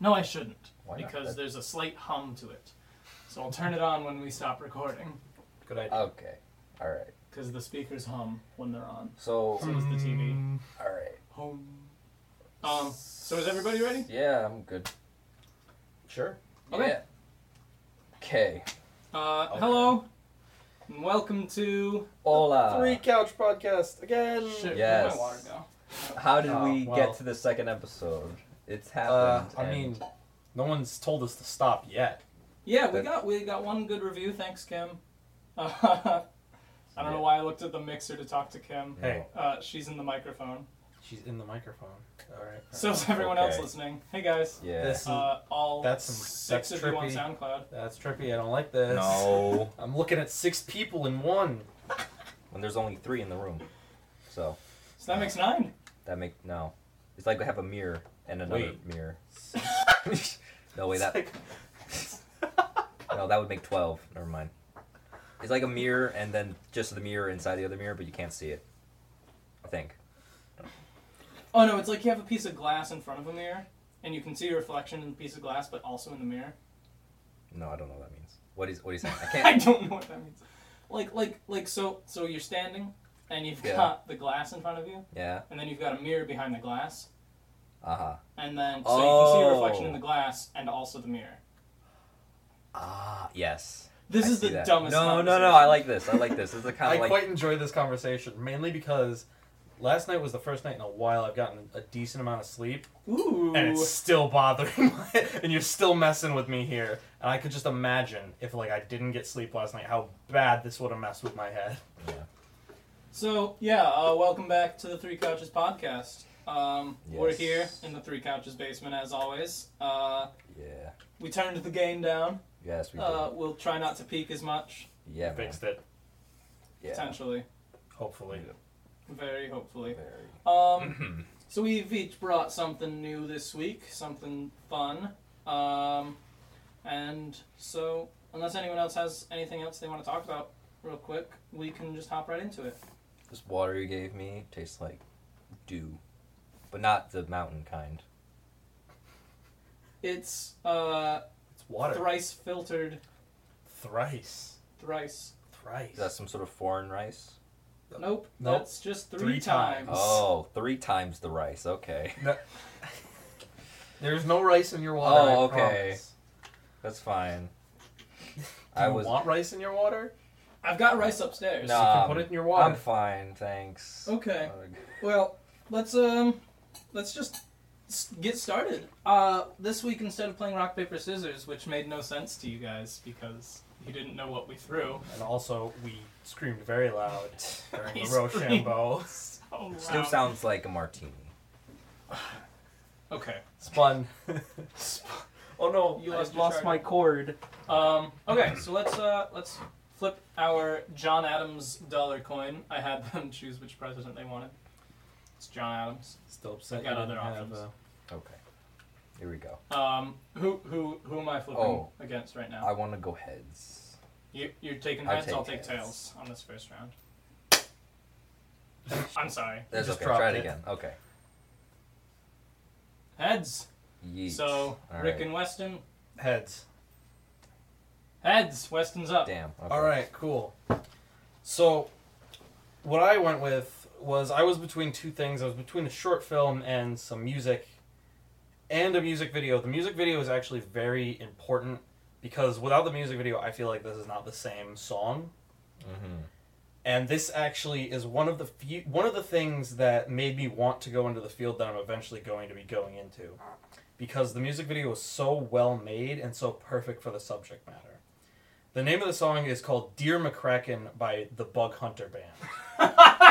No, I shouldn't Why not? because That- there's a slight hum to it. So I'll turn it on when we stop recording Good idea. Okay. All right. because the speakers hum when they're on. So. So does the TV. Mm, All right. Hum. Um. So is everybody ready? Yeah, I'm good. Sure. Okay. Yeah. Okay. Uh, Okay. hello, and welcome to Hola. Three Couch Podcast again. shit. Yes. Where'd my water go? How did Oh, we well. get to the second episode? It's Uh, happened. I mean, no one's told us to stop yet. Yeah, we got we got one good review. Thanks, Kim. Uh, I don't know why I looked at the mixer to talk to Kim. Hey, Uh, she's in the microphone. she's in the microphone. All right. So is everyone else listening. Hey guys. Yeah. This- Uh, all That's some- six that's of you on trippy. SoundCloud. That's trippy. I don't like this. no. I'm looking at six people in one. when there's only three in the room. So So that makes nine. that make no. It's like we have a mirror and another Wait. mirror. no way that like- no that would make twelve. Never mind. It's like a mirror and then just the mirror inside the other mirror, but you can't see it. I think. Oh no, it's like you have a piece of glass in front of a mirror, and you can see your reflection in the piece of glass, but also in the mirror. No, I don't know what that means. What is what are you saying? I I can't. I don't know what that means. Like like like so so you're standing, and you've Yeah. got the glass in front of you, yeah. and then you've got a mirror behind the glass, Uh huh. and then so you can see your reflection Oh. in the glass and also the mirror. Ah yes. This I is the that. dumbest. No, no, conversation. no. I like this. I like this. This is the kind I of like. quite enjoyed this conversation, mainly because last night was the first night in a while I've gotten a decent amount of sleep, Ooh. and it's still bothering my, and you're still messing with me here. And I could just imagine if like I didn't get sleep last night, how bad this would have messed with my head. Yeah. So yeah, uh, welcome back to the Three Couches podcast. Um, We're here in the Three Couches basement as always. Uh, Yeah. we turned the gain down. Yes, we do. Uh, we'll try not to peak as much, yeah, man. Fixed it, Yeah. potentially, hopefully. very hopefully. Very. Um, so we've each brought something new this week, something fun. Um, and so unless anyone else has anything else they want to talk about, real quick, we can just hop right into it. This water you gave me tastes like dew, but not the mountain kind. It's uh, It's water. thrice filtered, Thrice. thrice. Thrice. Is that some sort of foreign rice? Nope, Nope. that's just three, Three times. times. Oh, three times the rice. Okay, There's no rice in your water. Oh, I okay. promise. that's fine. Do I you was. want rice in your water? I've got rice upstairs. No. you can Um, put it in your water. I'm fine, thanks. Okay. Well, let's um, let's just get started. Uh, this week instead of playing rock paper scissors, which made no sense to you guys because you didn't know what we threw. And also, we screamed very loud during the Rochambeau. So Still sounds like a martini. okay. Spun. oh no! You I lost lost, my cord. Um, okay, so let's uh, let's flip our John Adams dollar coin. I had them choose which president they wanted. It's John Adams. Still upset. I've got you other didn't have, options. Okay, here we go. Um, who who who am I flipping Oh. against right now? I want to go heads. You, you're taking I'll heads. I'll take take heads. tails on this first round. I'm sorry. That's just okay. Try dropped it it. again. Okay. Heads. Yeet. So All Rick right. and Weston. Heads. Heads. Weston's up. Damn. Okay. All right, cool. So, what I went with was I was between two things. I was between a short film and some music, and a music video. The music video is actually very important because without the music video, I feel like this is not the same song. Mm-hmm. And this actually is one of the few, one of the things that made me want to go into the field that I'm eventually going to be going into, because the music video is so well made and so perfect for the subject matter. The name of the song is called "Dear McCracken" by the Bug Hunter Band,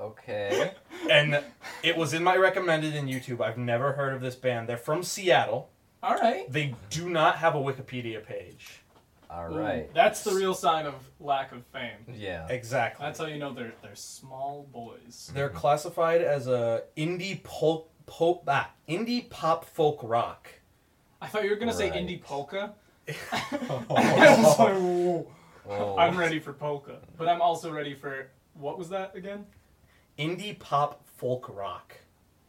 Okay. and it was in my recommended in YouTube. I've never heard of this band. They're from Seattle. All right. They do not have a Wikipedia page. All right. Ooh. That's the real sign of lack of fame. Yeah. Exactly. That's how you know they're they're small boys. They're classified as a indie pop, pop ah, indie pop folk rock. I thought you were gonna say indie polka. I was Oh. like, "Whoa." Whoa. I'm ready for polka, but I'm also ready for what was that again? Indie pop folk rock.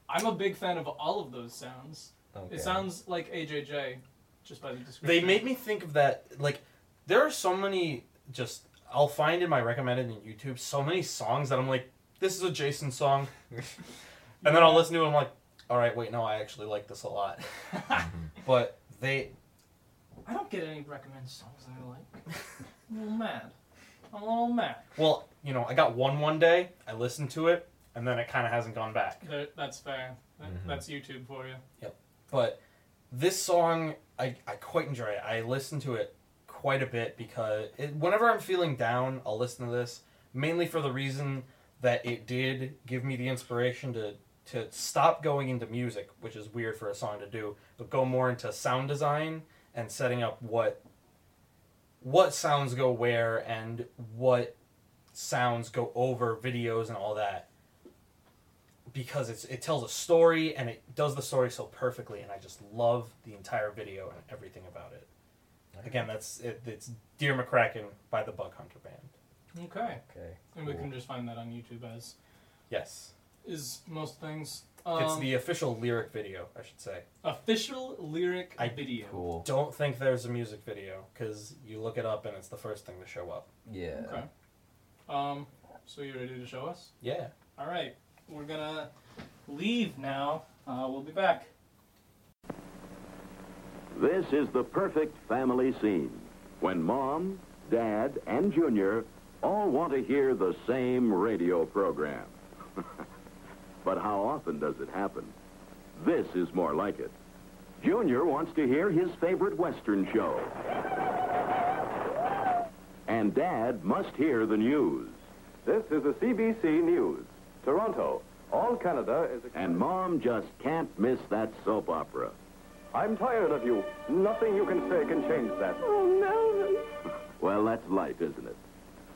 I'm a big fan of all of those sounds. Okay. It sounds like AJJ, just by the description. They made me think of that. Like, there are so many. Just I'll find in my recommended in YouTube so many songs that I'm like, this is a Jason song, and then I'll listen to it. and I'm like, all right, wait, no, I actually like this a lot. But they, I don't get any recommended songs that I like. I'm a little mad. I'm a little mad. well, you know, I got one one day. I listened to it, and then it kind of hasn't gone back. There- That's fair. That- Mhm. That's YouTube for you. Yep. But this song, I, I quite enjoy it. I listen to it quite a bit because it, whenever I'm feeling down, I'll listen to this. Mainly for the reason that it did give me the inspiration to to stop going into music, which is weird for a song to do, but go more into sound design and setting up what what sounds go where and what sounds go over videos and all that because it's it tells a story and it does the story so perfectly and I just love the entire video and everything about it. Again, that's it, it's Dear McCracken by the Bug Hunter Band. Okay. Okay. And we cool. can just find that on YouTube as Yes. is most things. It's Um, the official lyric video, I should say. official lyric I- video. Cool. Don't think there's a music video because you look it up and it's the first thing to show up. Yeah. Okay. Um, so you ready to show us? Yeah. All right. We're gonna leave now. Uh, we'll be back. This is the perfect family scene when mom, dad, and Junior all want to hear the same radio program. but how often does it happen? This is more like it. Junior wants to hear his favorite Western show. And Dad must hear the news. This is the CBC News. Toronto. All Canada is... And Mom just can't miss that soap opera. I'm tired of you. Nothing you can say can change that. Oh, no. well, that's life, isn't it?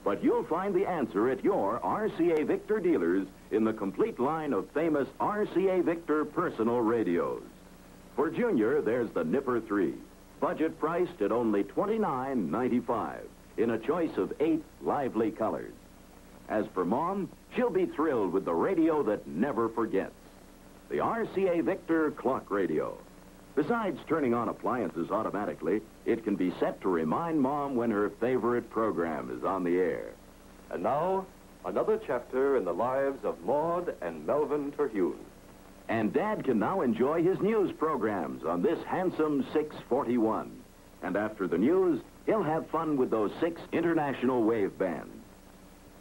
But you'll find the answer at your RCA Victor dealers in the complete line of famous RCA Victor personal radios. For Junior, there's the Nipper 3, budget priced at only $29.95 in a choice of eight lively colors. As for Mom, she'll be thrilled with the radio that never forgets. The RCA Victor clock radio. Besides turning on appliances automatically, it can be set to remind Mom when her favorite program is on the air. And now, another chapter in the lives of Maud and Melvin Terhune. And Dad can now enjoy his news programs on this handsome 641. And after the news, he'll have fun with those six international wave bands.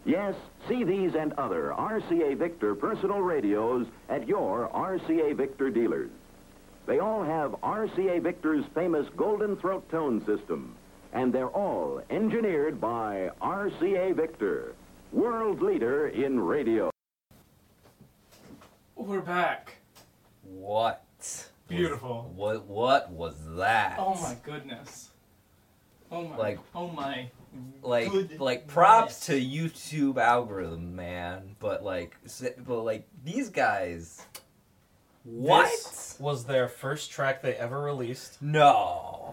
Yes, see these and other RCA Victor personal radios at your RCA Victor dealers. They all have RCA Victor's famous Golden Throat tone system, and they're all engineered by RCA Victor, world leader in radio. We're back. What? Beautiful. What? What was that? Oh my goodness. Oh my. Like- Oh my. Like, goodness. like props to YouTube algorithm, man. But like, but like these guys. What? This was their first track they ever released. No.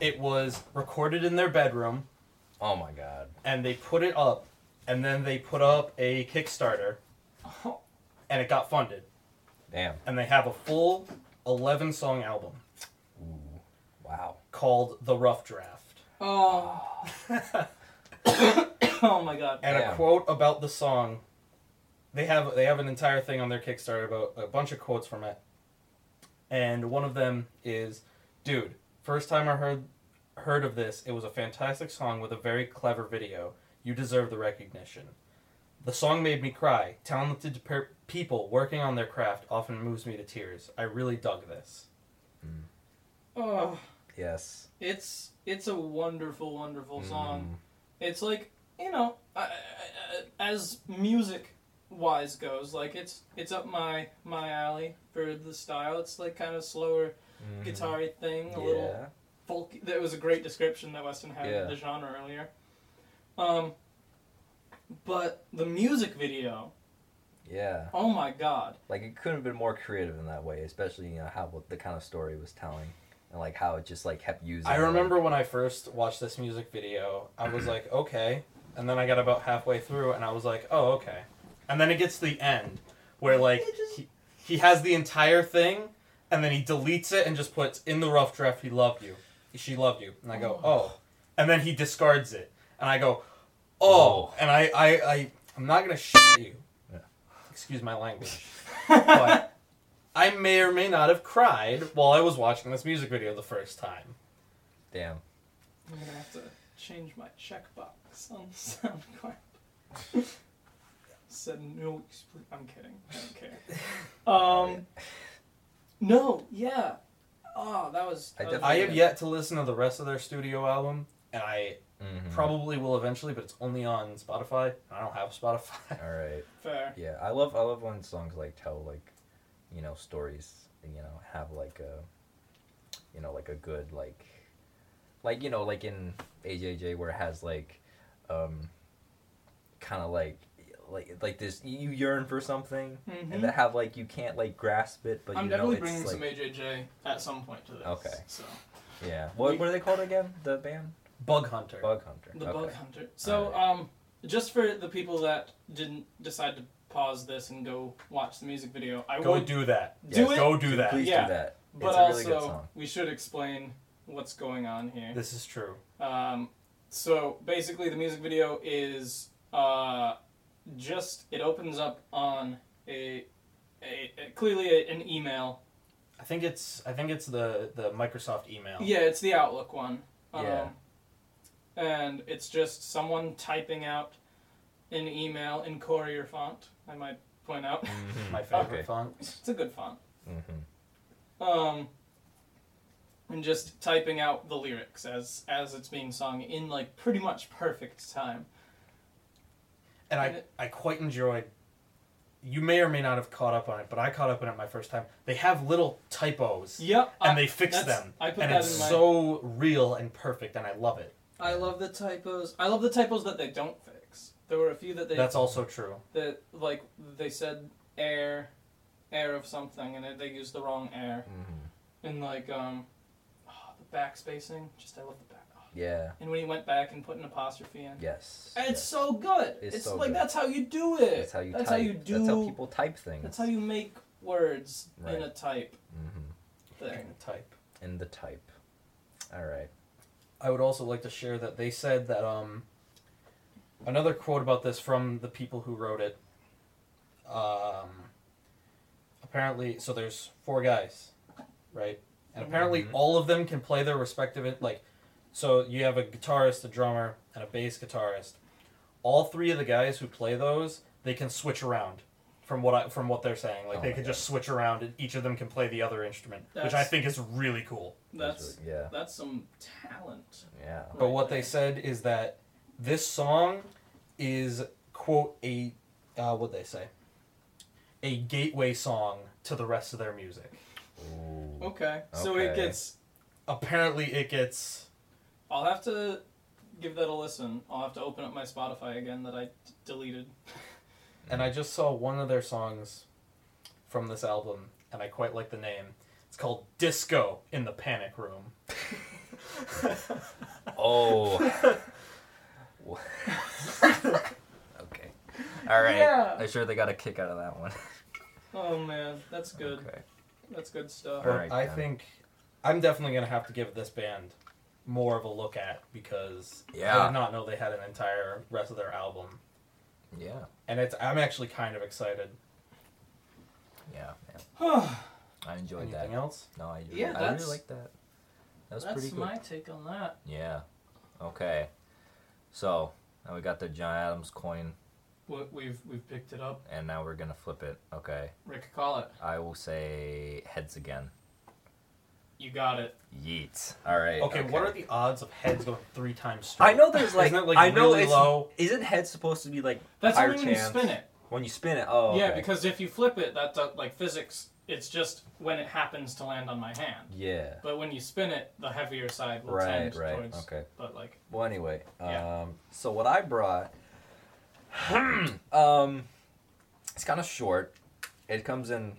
It was recorded in their bedroom Oh my god. and they put it up and then they put up a Kickstarter Oh, and it got funded. Damn. And they have a full 11 song album Ooh. Wow. called The Rough Draft. oh. oh my god. And a quote about the song. They have they have an entire thing on their Kickstarter about a bunch of quotes from it. And one of them is, "Dude, first time I heard heard of this, it was a fantastic song with a very clever video. You deserve the recognition. The song made me cry. Talented per- people working on their craft often moves me to tears. I really dug this." Oh, Yes. it's it's a wonderful, wonderful song. Mm. It's like you know, I, I, I- as music wise goes, like it's it's up my my alley for the style. It's like kind of slower Mhm. guitar thing, a Yeah. little folk. That was a great description that Weston had Yeah. of the genre earlier. Um, but the music video, Yeah. oh my god! Like it couldn't have been more creative in that way, especially you know how what the kind of story it was telling, and like how it just like kept using. I like- remember when I first watched this music video, I was like, okay. And then I got about halfway through and I was like, oh, okay. And then it gets to the end where like he, he has the entire thing and then he deletes it and just puts in the rough draft he loved you. She loved you. And i go oh. oh. And then he discards it. And i go oh. And i i, I i'm not gonna shit you. Yeah. excuse my language. But i may or may not have cried while i was watching this music video the first time. Damn. I'm gonna have to change my checkbox on SoundCloud. Said no. I'm kidding. I don't care. Um, no. Yeah. Oh, that was. I that was i have yet to listen to the rest of their studio album and i Mhm. probably will eventually but it's only on spotify i don't have spotify All right. Fair. Yeah, I love I love when songs like tell like, you know, stories. You know, have like a, you know, like a good like, like you know, like in AJJ where it has like, um, kind of like, like like this you yearn for something Mhm. and that have like you can't like grasp it, but I'm you know definitely it's bringing like some AJJ at some point to this. Okay. So yeah. What We- what are they called again? The band bug hunter Bug Hunter. the okay. Bug Hunter. So Alright. um, just for the people that didn't decide to pause this and go watch the music video, I go would do that do Yes. it. go do that Please Yeah. do that. But it's a really good also, song. we should explain what's going on here. this is true Um, so basically, the music video is uh, just it opens up on a, a, a clearly a, an email. I think it's I think it's the the Microsoft email. Yeah, it's the Outlook one. Um, Yeah. And it's just someone typing out an email in Courier font. I might point out Mhm. My favorite Okay. font. it's a good font. Mm-hmm. Um, and just typing out the lyrics as as it's being sung in like pretty much perfect time. And I I quite enjoyed. You may or may not have caught up on it, but I caught up on it my first time. They have little typos, Yep. and I- they fix that's- them, I put and that it's in my. so real and perfect, and I love it. I love the typos. I love the typos that they don't fix. There were a few that they That's also true. that like they said air, air of something, and they- they used the wrong air. Mhm. And like um, oh, the backspacing. Just I love the back. Yeah. And when he went back and put an apostrophe in. Yes. And it's yes. so good. It's It's, so like good. that's how you do it. That's how you That's type. how you do. That's how people type things. That's how you make words in a type hmm thing. Type. In the type. All right. I would also like to share that they said that um another quote about this from the people who wrote it. Um apparently so there's four guys, right? And apparently Mhm. all of them can play their respective like so you have a guitarist, a drummer, and a bass guitarist. All three of the guys who play those, they can switch around from what I from what they're saying. Like Oh they my can God. just switch around and each of them can play the other instrument, which I That's- think is really cool. That's really- yeah. that's some talent. Yeah. But Right what there. they said is that this song is quote a uh, what they say a gateway song to the rest of their music. Ooh. Okay. So it Okay. gets. Apparently, it gets I'll have to give that a listen. I'll have to open up my Spotify again that I d- deleted. and I just saw one of their songs from this album, and I quite like the name. It's called "Disco in the Panic Room." Oh. okay. All right. Yeah. I'm sure they got a kick out of that one. Oh man, that's good. Okay. That's good stuff. Alright, I then. think I'm definitely gonna have to give this band more of a look at because I did not know they had an entire rest of their album. Yeah. and it's I'm actually kind of excited. Yeah. Man. I enjoyed Anything that. Anything else? No, I, Yeah, I really that's- like that. That was that's pretty good. my take on that. Yeah. Okay. So now we got the John Adams coin, What we've we've picked it up. and now we're gonna flip it. Okay. Rick, call it. I will say heads again. You got it. Yeet. All right. Okay, what are the odds of heads going three times straight? I know there's like, Isn't it, like, I know really it's low? Isn't heads supposed to be like That's higher only when chance you spin it. When you spin it. Oh. Yeah, okay. because if you flip it, that's does, like physics. It's just when it happens to land on my hand. Yeah. But when you spin it, the heavier side will Right. tend Right. towards. Okay. But like, Well, anyway, Yeah. um, so what I brought, um, it's kind of short. It comes in.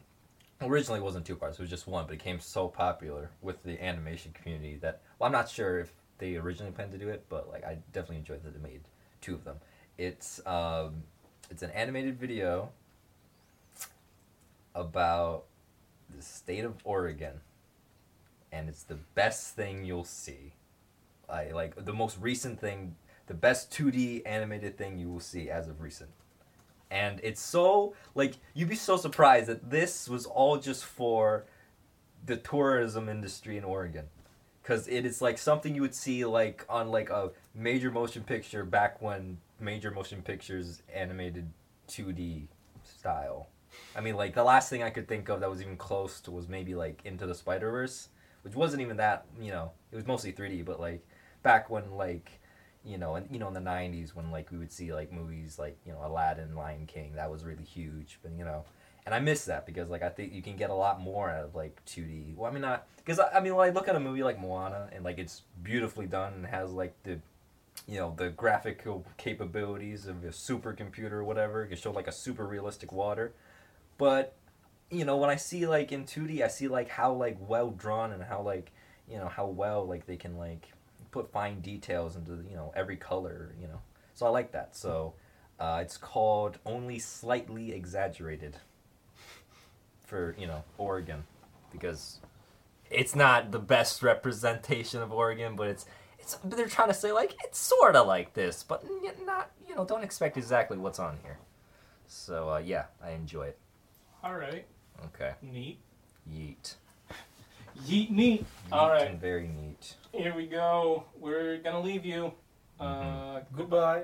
Originally, it wasn't two parts; it was just one. But it became so popular with the animation community that well, I'm not sure if they originally planned to do it, but like I definitely enjoyed that they made two of them. It's um, it's an animated video about the state of Oregon, and it's the best thing you'll see. I like the most recent thing, the best 2D animated thing you will see as of recent. And it's so like you'd be so surprised that this was all just for the tourism industry in Oregon. Cuz it is like something you would see like on like a major motion picture back when major motion pictures animated 2D style. I mean, like the last thing I could think of that was even close to was maybe like Into the Spider Verse, which wasn't even that. You know, it was mostly 3D, but like back when like you know, and you know in the 90s when like we would see like movies like you know Aladdin, Lion King, that was really huge. But you know, and I miss that because like I think you can get a lot more out of like 2D. Well, I mean not because I, I mean I look at a movie like Moana and like it's beautifully done and has like the you know the graphical capabilities of a supercomputer or whatever. It can show like a super realistic water, but you know when I see like in 2D, I see like how like well drawn and how like you know how well like they can like put fine details into you know every color. You know, so I like that. So uh, it's called Only Slightly Exaggerated for you know Oregon because it's not the best representation of Oregon, but it's it's they're trying to say like it's sort of like this, but not you know don't expect exactly what's on here. So uh, yeah, I enjoy it. All right. Okay, Neat. yeet. Yeet neat. All right. very neat. Here we go. We're gonna leave you. Uh, Mm-hmm. Goodbye.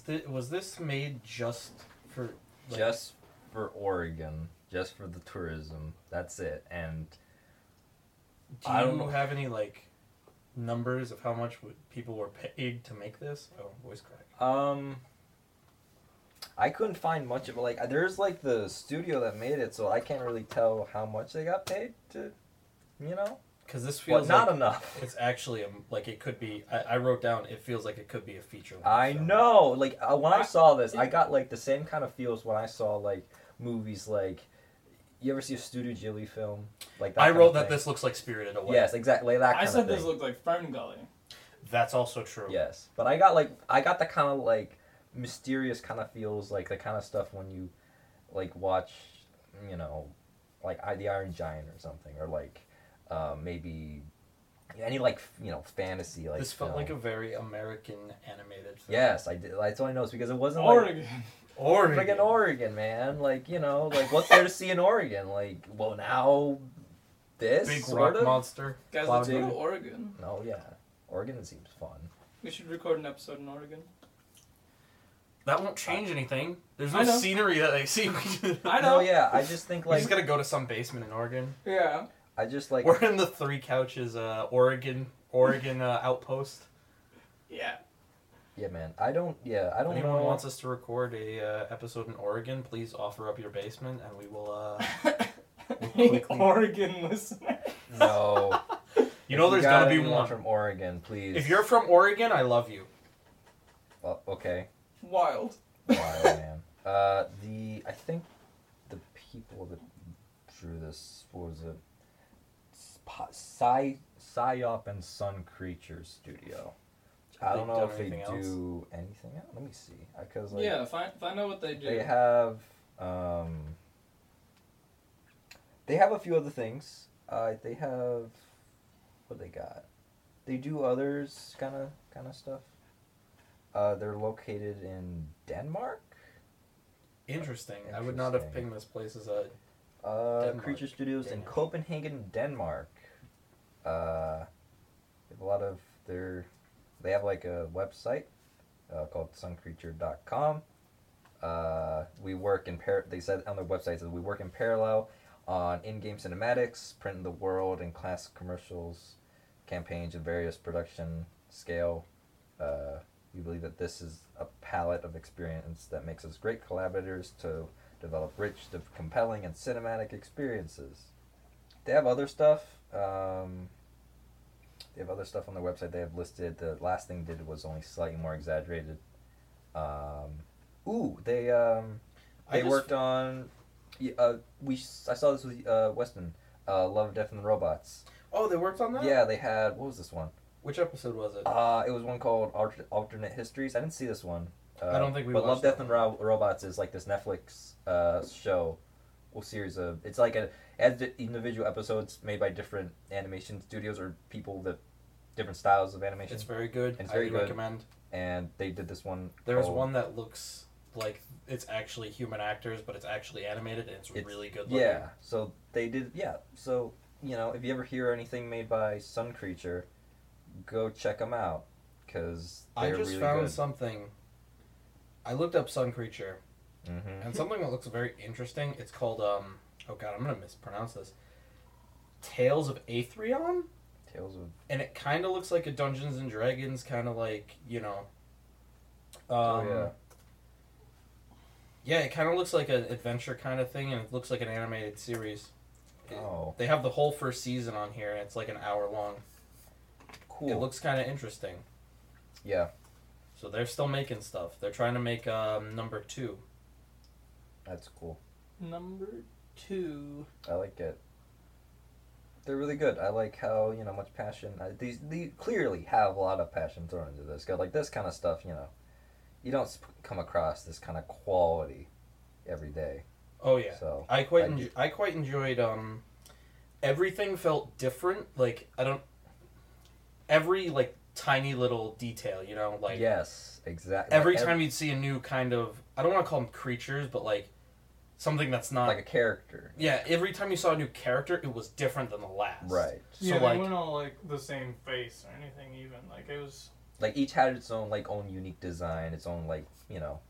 Is this was this made just for like, just for Oregon, just for the tourism. That's it. And Do I you don't know. have any like numbers of how much people were paid to make this? Oh, voice crack. Um, I couldn't find much of it. Like, there's like the studio that made it, so I can't really tell how much they got paid to, you know. Because this But feels not like enough. it's actually a, like it could be. I, I wrote down. It feels like it could be a feature. length I film. know. Like uh, when I I- saw this, I got like the same kind of feels when I saw like movies like. You ever see a Studio Ghibli film? Like that I wrote that thing? this looks like Spirited Away. Yes, exactly. That I said of this thing. looked like Fern Gully. that's also true. Yes, but I got like I got the kind of like mysterious kind of feels like the kind of stuff when you like watch, you know, like I, the Iron Giant or something, or like uh, maybe any like you know fantasy like. this felt film. like a very American animated. Film. Yes, I did. That's all I know is because it wasn't like Oregon. Oregon. freaking Oregon, man. Like you know, like what's there to see in Oregon? Like well now, this Big sort rock of. monster. Guys, let's go to Oregon. No, yeah, Oregon seems fun. We should record an episode in Oregon. That won't change anything. There's no scenery that they see. I No, know. yeah, I just think We're like just gonna go to some basement in Oregon. Yeah. I just like We're in the three couches, uh, Oregon, Oregon uh, outpost. Yeah. yeah, man. I don't. Yeah, I don't Anyone know. wants us to record a uh, episode in Oregon, please offer up your basement, and we will. Uh, Hey, quickly- Oregon listener. No. you know, If there's got gonna be one. from Oregon, please. If you're from Oregon, I love you. well, okay, Wild. Wild man. Uh, the I think the people that drew this what was it Sp- Psy Psyop and Sun Creature Studio. I don't know if they anything else? do anything else. Let me see, because like yeah, find find out what they do. they have um they have a few other things. Uh, they have what they got. They do others kind of kind of stuff. Uh, they're located in Denmark. Interesting. I would not have Interesting. pinged this place as a. Uh, Denmark. Creature Studios in Copenhagen, Denmark. Uh, they have a lot of their they have like a website uh, called suncreature.com. Uh, we work in par- they said on their website that we work in parallel on in-game cinematics, print in the world, and class commercials, campaigns, and various production scale. Uh, we believe that this is a palette of experience that makes us great collaborators to develop rich, compelling, and cinematic experiences. They have other stuff. Um, they have other stuff on their website. They have listed. The last thing they did was only slightly more exaggerated. Um, ooh, they um, they worked on. Uh, we I saw this with uh, Weston. Uh, Love, Death, and the Robots. Oh, they worked on that. Yeah, they had. What was this one? Which episode was it? Uh, it was one called Alter- Alternate Histories. I didn't see this one. Uh, I don't think we But Love, Death, that and Ro- Robots is like this Netflix uh, show, series of. It's like a has individual episodes made by different animation studios or people that different styles of animation. It's very good. It's I very good. recommend. and they did this one. There's called- one that looks like it's actually human actors, but it's actually animated and it's, It's- really good. Looking. Yeah, so they did. Yeah, so you know, if you ever hear anything made by Sun Creature, go check them out because I they're just really found good. something. I looked up Sun Creature hmm and something that looks very interesting. It's called um. Oh god, I'm gonna mispronounce this. Tales of Alethrion, Tales of and it kind of looks like a Dungeons and Dragons kind of like you know. Um, oh yeah. Yeah, it kind of looks like an adventure kind of thing, and it looks like an animated series. It- Oh. They have the whole first season on here, and it's like an hour long. Cool. It looks kind of interesting. yeah, So they're still making stuff. They're trying to make um, number two. That's cool. Number two. I like it. They're really good. I like how you know much passion. I, these they clearly have a lot of passion thrown into this. 'Cause, like this kind of stuff, you know, you don't sp- come across this kind of quality every day. Oh yeah, So I quite I enjo- I quite enjoyed. Um, everything felt different. Like I don't. Every like tiny little detail, you know, like yes, exactly. every time you'd see a new kind of I don't want to call them creatures, but like something that's not like a character, Yeah, every time you saw a new character, it was different than the last. right? So yeah, like, they weren't all like the same face or anything. Even like it was. Like each had its own like own unique design, its own like you know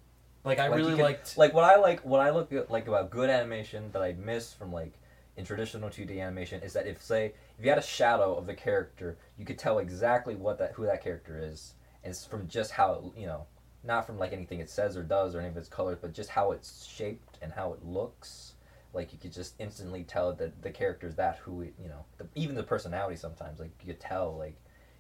like I like, really can- liked. like what I like what I look at like about good animation that I miss from like in traditional 2D animation is that if say if you had a shadow of the character, you could tell exactly what that who that character is, and it's from just how it, you know, not from like anything it says or does or any of its colors, but just how it's shaped and how it looks. Like you could just instantly tell that the character is that who it, you know, the, even the personality sometimes like you could tell like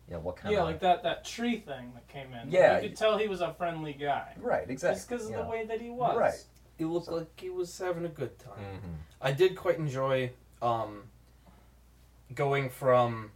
you know what kind of Yeah, of like that that tree thing that came in. Yeah. you could tell he was a friendly guy. right exactly Just because of the know. way that he was. Right. it looked like he was having a good time. Mhm. I did quite enjoy um, going from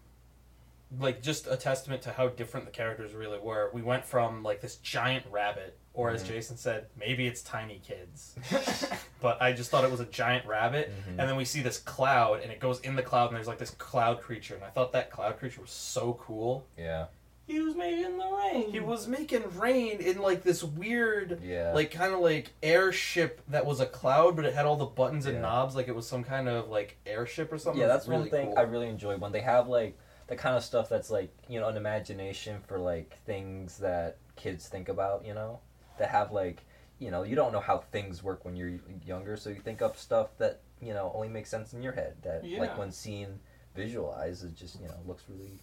like just a testament to how different the characters really were. We went from like this giant rabbit, or as Mhm. Jason said, maybe it's tiny kids, but I just thought it was a giant rabbit. Mhm. And then we see this cloud, and it goes in the cloud, and there's like this cloud creature, and I thought that cloud creature was so cool. Yeah. He was making the rain. He was making rain in like this weird Yeah. like kind of like airship that was a cloud, but it had all the buttons and Yeah. knobs, like it was some kind of like airship or something. Yeah, It was that's one thing cool. I really enjoy when they have like the kind of stuff that's like you know an imagination for like things that kids think about. You know, that have like you know you don't know how things work when you're younger, so you think up stuff that you know only makes sense in your head. That Yeah. like when seen visualized, it just you know looks really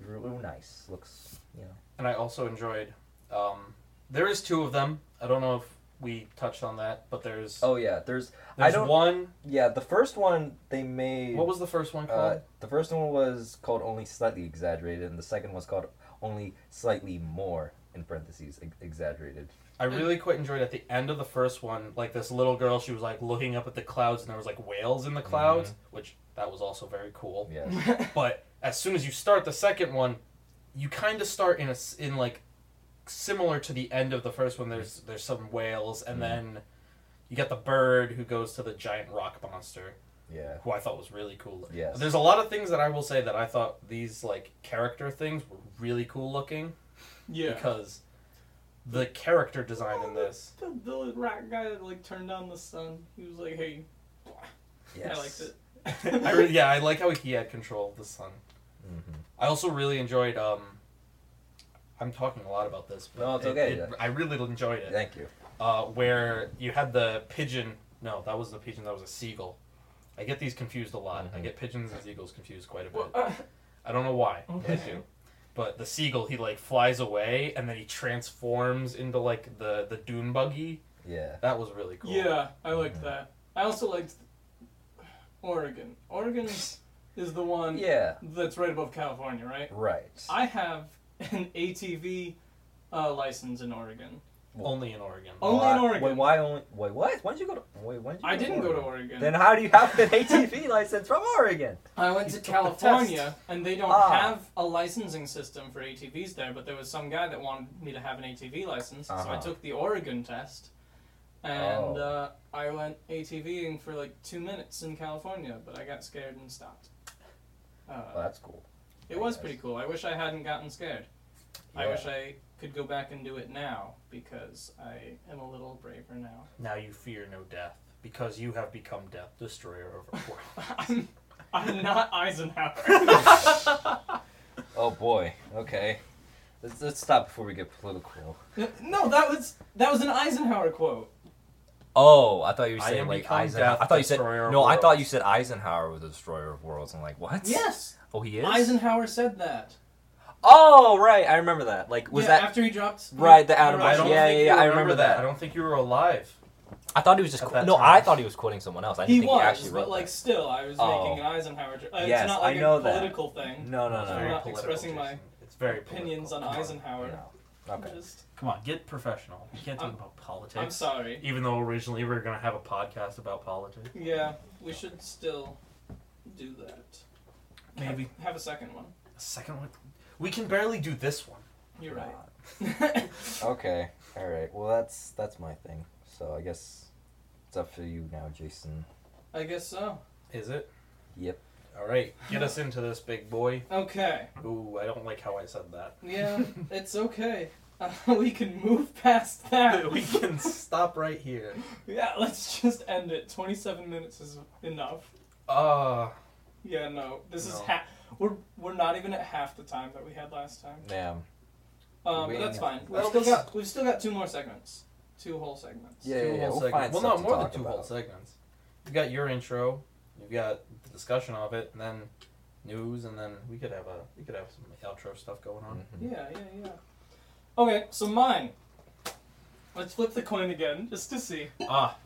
really nice. Looks you know and I also enjoyed. Um, there is two of them. I don't know if we touched on that, but there's oh yeah. There's I don't- one. yeah the first one they made. What was the first one called? Uh, the first one was called Only Slightly Exaggerated, and the second was called Only Slightly More, in parentheses, ex- exaggerated. I really quite enjoyed at the end of the first one, like this little girl, she was like looking up at the clouds, and there was like whales in the clouds, Mm-hmm. which that was also very cool. Yes. But as soon as you start the second one, you kind of start in a in like similar to the end of the first one. There's there's some whales, and Mhm. then you got the bird who goes to the giant rock monster, yeah. who I thought was really cool. Yes. There's a lot of things that I will say that I thought these like character things were really cool looking yeah. because the character design in this. The, the rat guy that like turned on the sun. He was like, "Hey." Yes. I liked it. I really, yeah, I like how he had control of the sun. hmm I also really enjoyed. Um, I'm talking a lot about this, but No, it's okay, it- yeah. I really enjoyed it. Thank you. uh, where you had the pigeon. No, that wasn't a pigeon. That was a seagull. I get these confused a lot. I Mhm. get pigeons and seagulls confused quite a bit. Well, uh, I don't know why. but I do. But the seagull, he like flies away and then he transforms into like the the dune buggy. Yeah. That was really cool. yeah, I liked that. I also liked Oregon. Oregon is the one Yeah. that's right above California, right? Right. I have an ATV uh, license in Oregon. Only in Oregon. Only Why- in Oregon. Wait, why only? Wait, what? When did you go to? Wait, when did you I didn't go to Oregon. Then how do you have an ATV license from Oregon? I went to California, and they don't Ah. have a licensing system for ATVs there. But there was some guy that wanted me to have an ATV license, so I Uh-huh. took the Oregon test, and Oh. uh, I went ATVing for like two minutes in California, but I got scared and stopped. Uh, Well, that's cool. It was pretty cool. I wish I hadn't gotten scared. I wish I could go back and do it now because I am a little braver now. Now you fear no death because you have become death, destroyer of our world. I'm, I'm not Eisenhower. Oh boy. Okay. Let's, let's stop before we get political. no, that was that was an Eisenhower quote. Oh, I thought you were saying like Eisenhower. I thought you said destroyer of no. I thought you said Eisenhower was the destroyer of worlds. I'm like, what? Yes, Oh, he is. Eisenhower said that. Oh, right. I remember that. Like, was yeah, that? after he dropped Right, the atom I bomb. don't Yeah, yeah, you yeah, I remember remember that. I don't think you were alive. I thought he was just. At qu- no, time. I thought he was quoting someone else. I didn't He think was, he actually wrote but like that. still, I was Oh. making an Eisenhower. jo- Uh, it's Yes, not I like know a that. political thing. No, no, It's no. very no. not expressing my It's very opinions political. on Come on. Eisenhower. No. Okay. Just, Come on, get professional. You can't talk I'm- about politics. I'm sorry. Even though originally we were gonna have a podcast about politics. Yeah, we should still do that. Maybe have, have a second one. a second one. We can barely do this one. You're right. Okay. All right. Well, that's that's my thing. So I guess it's up to you now, Jason. I guess so. Is it? Yep. All right, get us into this big boy. Okay. Ooh, I don't like how I said that. Yeah, it's okay. Uh, we can move past that. we can stop right here. Yeah, let's just end it. 27 minutes is enough. Uh, Yeah, no. This is No. half. We're we're not even at half the time that we had last time. Damn. Um, We but that's ain't- fine. We've Well, still this- got we've still got two more segments, two whole segments. Yeah, two yeah, yeah. whole We'll segments. find well, stuff no, to more than talk two whole about. segments. You got your intro, you've got the discussion of it, and then news, and then we could have a we could have some outro stuff going on. Mhm. Yeah, yeah, yeah. Okay, so mine. Let's flip the coin again, just to see. Ah,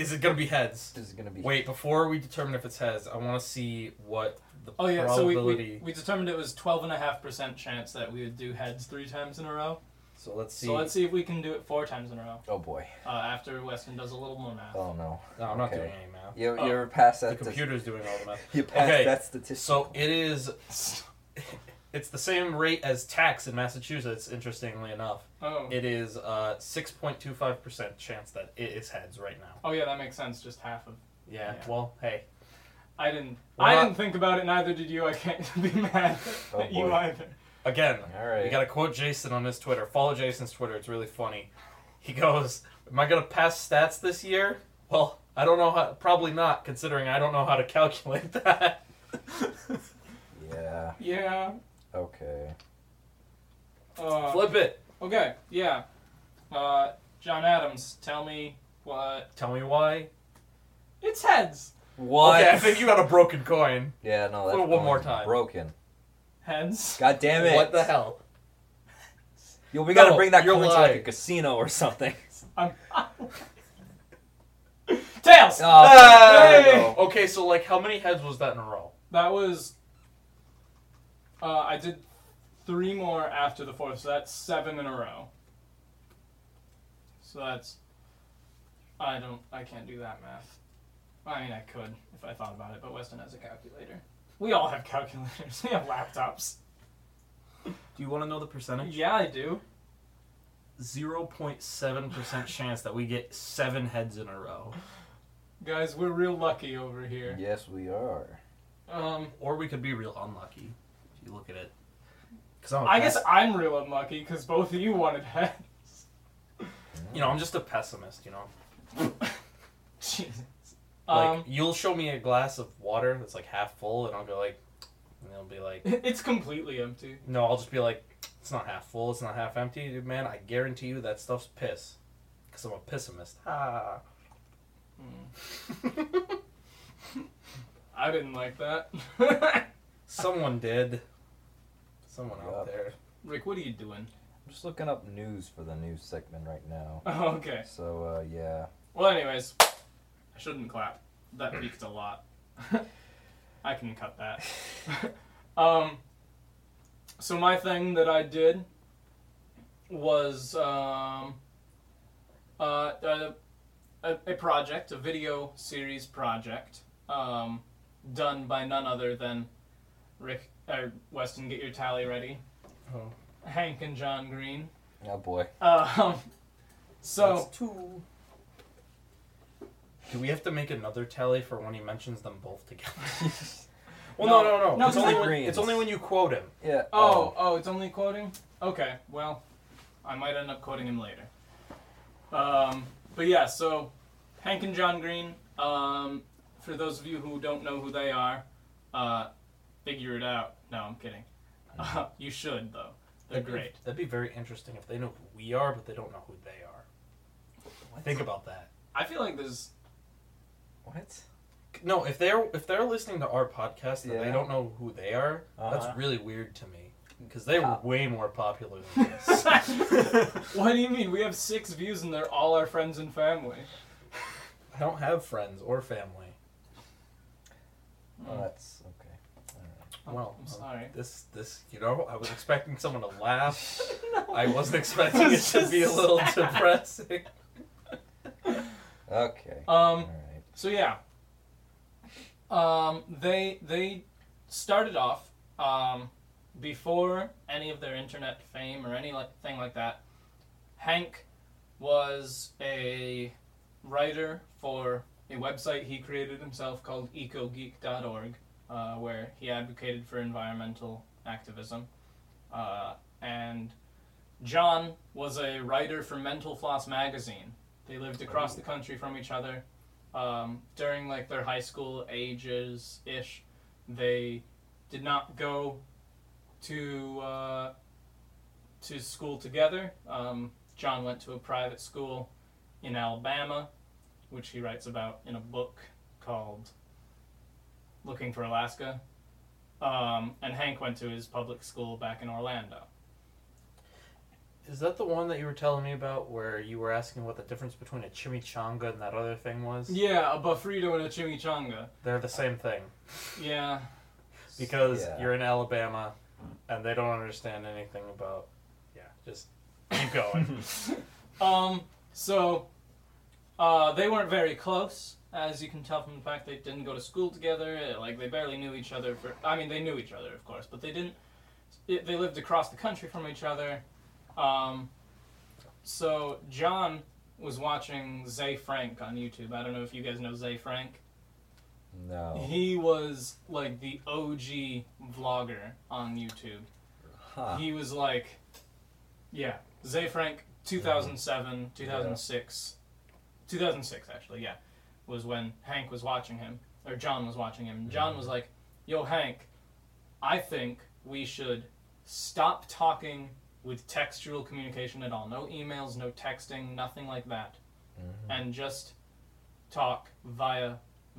is it gonna be heads? This is gonna be. Wait, before we determine if it's heads, I want to see what the Oh yeah, so we, probability. we, we determined it was 12.5% chance that we would do heads three times in a row. so let's see. So let's see if we can do it four times in a row. Oh boy. Uh, after Weston does a little more math. Oh no. No, I'm not Okay. doing any math. You Oh. you're past that. The that. computer's doing all the math. You passed Okay, that statistic. So it is. It's the same rate as tax in Massachusetts. Interestingly enough, Oh. it is uh six point two five percent chance that it is heads right now. oh yeah, that makes sense. Just half of. Yeah. Yeah. Well, hey. I didn't. We're I not- didn't think about it. Neither did you. I can't be mad Oh, at you boy. either. Again, All right. we got to quote Jason on his Twitter. Follow Jason's Twitter. It's really funny. He goes, "Am I gonna pass stats this year?" Well, I don't know how. Probably not, considering I don't know how to calculate that. Yeah. Yeah. Okay. Uh, Flip it. Okay. Yeah. Uh, John Adams, tell me what. Tell me why. It's heads. What? Okay, I think you got a broken coin. Yeah. No. That's one more time. Broken. Heads. God damn it. What the hell? Yo, we gotta No, bring that you're coin to like a lying. casino or something. I'm. Tails. Oh, there we Hey! go. Okay, so like, how many heads was that in a row? That was. Uh, I did three more after the fourth, so that's seven in a row. So that's. I don't. I can't do that math. I mean, I could if I thought about it, but Weston has a calculator. We all have calculators. We have laptops. Do you want to know the percentage? Yeah, I do. Zero point seven percent chance that we get seven heads in a row, Guys, we're real lucky over here. Yes, we are. Um, or we could be real unlucky. If you look at it. Cause I'm a I guess pes- I'm real unlucky because both of you wanted heads. you know I'm just a pessimist. You know, Jesus. like Um, you'll show me a glass of water that's like half full, and I'll go like, and it'll be like, it's completely empty. no, I'll just be like, It's not half full. It's not half empty, dude, man. I guarantee you that stuff's piss. Because I'm a pessimist. Ah. I didn't like that. Someone did. Someone Yup. out there. Rick, what are you doing? I'm just looking up news for the news segment right now. Oh, okay. So uh, yeah. Well, anyways, I shouldn't clap. That peaked a lot. I can cut that. um, so my thing that I did was um, uh, a, a, a project, a video series project, um, done by none other than Rick or Weston. Get your tally ready. Oh. Hank and John Green. Oh boy. Um, so. That's two. Do we have to make another tally for when he mentions them both together? well, no, No. no, no. No, it's, 'cause only when, it's only when you quote him. Yeah. Oh, oh, it's only quoting? Okay, well, I might end up quoting him later. Um, but yeah, so Hank and John Green, um, for those of you who don't know who they are, uh, figure it out. No, I'm kidding. Uh, you should, though. They're That'd be- great. That'd be very interesting if they know who we are, but they don't know who they are. Think about that. I feel like there's. What? No, if they're if they're listening to our podcast and they don't know who they are, Uh-huh. that's really weird to me because they were way more popular than this. what do you mean? We have six views and they're all our friends and family. I don't have friends or family. Oh, that's okay. Well, I'm uh, sorry. This this you know, I was expecting someone to laugh. No. I wasn't expecting it to be a little depressing. Okay. Um, All right. So yeah, um, they they started off um, before any of their internet fame or anything like that. Hank was a writer for a website he created himself called EcoGeek.org, uh, where he advocated for environmental activism. Uh, and John was a writer for Mental Floss magazine. They lived across the country from each other um, during like their high school ages ish, they did not go to uh, to school together. Um, John went to a private school in Alabama, which he writes about in a book called "Looking for Alaska." Um, and Hank went to his public school back in Orlando. Is that the one that you were telling me about where you were asking what the difference between a chimichanga and that other thing was? Yeah, a buffrito and a chimichanga. They're the same thing. Yeah, Because Yeah. you're in Alabama and they don't understand anything about yeah, just keep going. Um, so, uh, they weren't very close, as you can tell from the fact they didn't go to school together. uh, Like, they barely knew each other for, I mean, they knew each other, of course, but they didn't, it, they lived across the country from each other. Um, so, John was watching Ze Frank on YouTube. I don't know if you guys know Ze Frank. No. He was, like, the OG vlogger on YouTube. Huh. He was like, yeah, Ze Frank, 2007, 2006, 2006 actually, yeah, was when Hank was watching him, or John was watching him. And John was like, yo, Hank, I think we should stop talking with textual communication at all. No emails, no texting, nothing like that. Mhm. And just talk via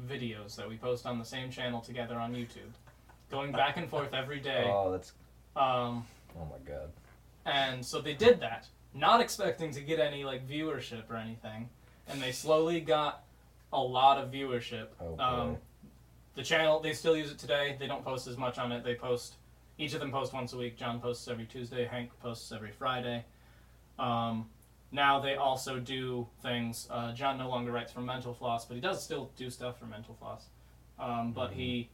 videos that we post on the same channel together on YouTube. Going back and forth every day. Oh, that's. Um, Oh my god. and so they did that, not expecting to get any like viewership or anything, and they slowly got a lot of viewership. Oh. Um, the channel they still use it today. They don't post as much on it. They post each of them post once a week. John posts every Tuesday. Hank posts every Friday. Um, now they also do things. Uh, John no longer writes for Mental Floss, but he does still do stuff for Mental Floss. Um, but he